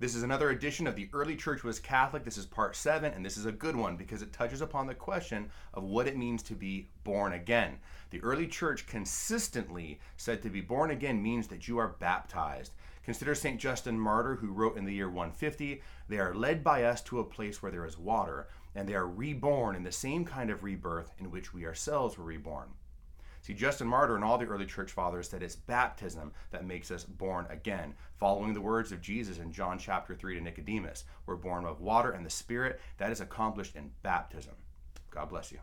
This is another edition of The Early Church Was Catholic. This is part seven, and this is a good one because it touches upon the question of what it means to be born again. The early church consistently said to be born again means that you are baptized. Consider St. Justin Martyr, who wrote in the year 150 They are led by us to a place where there is water, and they are reborn in the same kind of rebirth in which we ourselves were reborn. See, Justin Martyr and all the early church fathers said it's baptism that makes us born again. Following the words of Jesus in John chapter 3 to Nicodemus, we're born of water and the Spirit. That is accomplished in baptism. God bless you.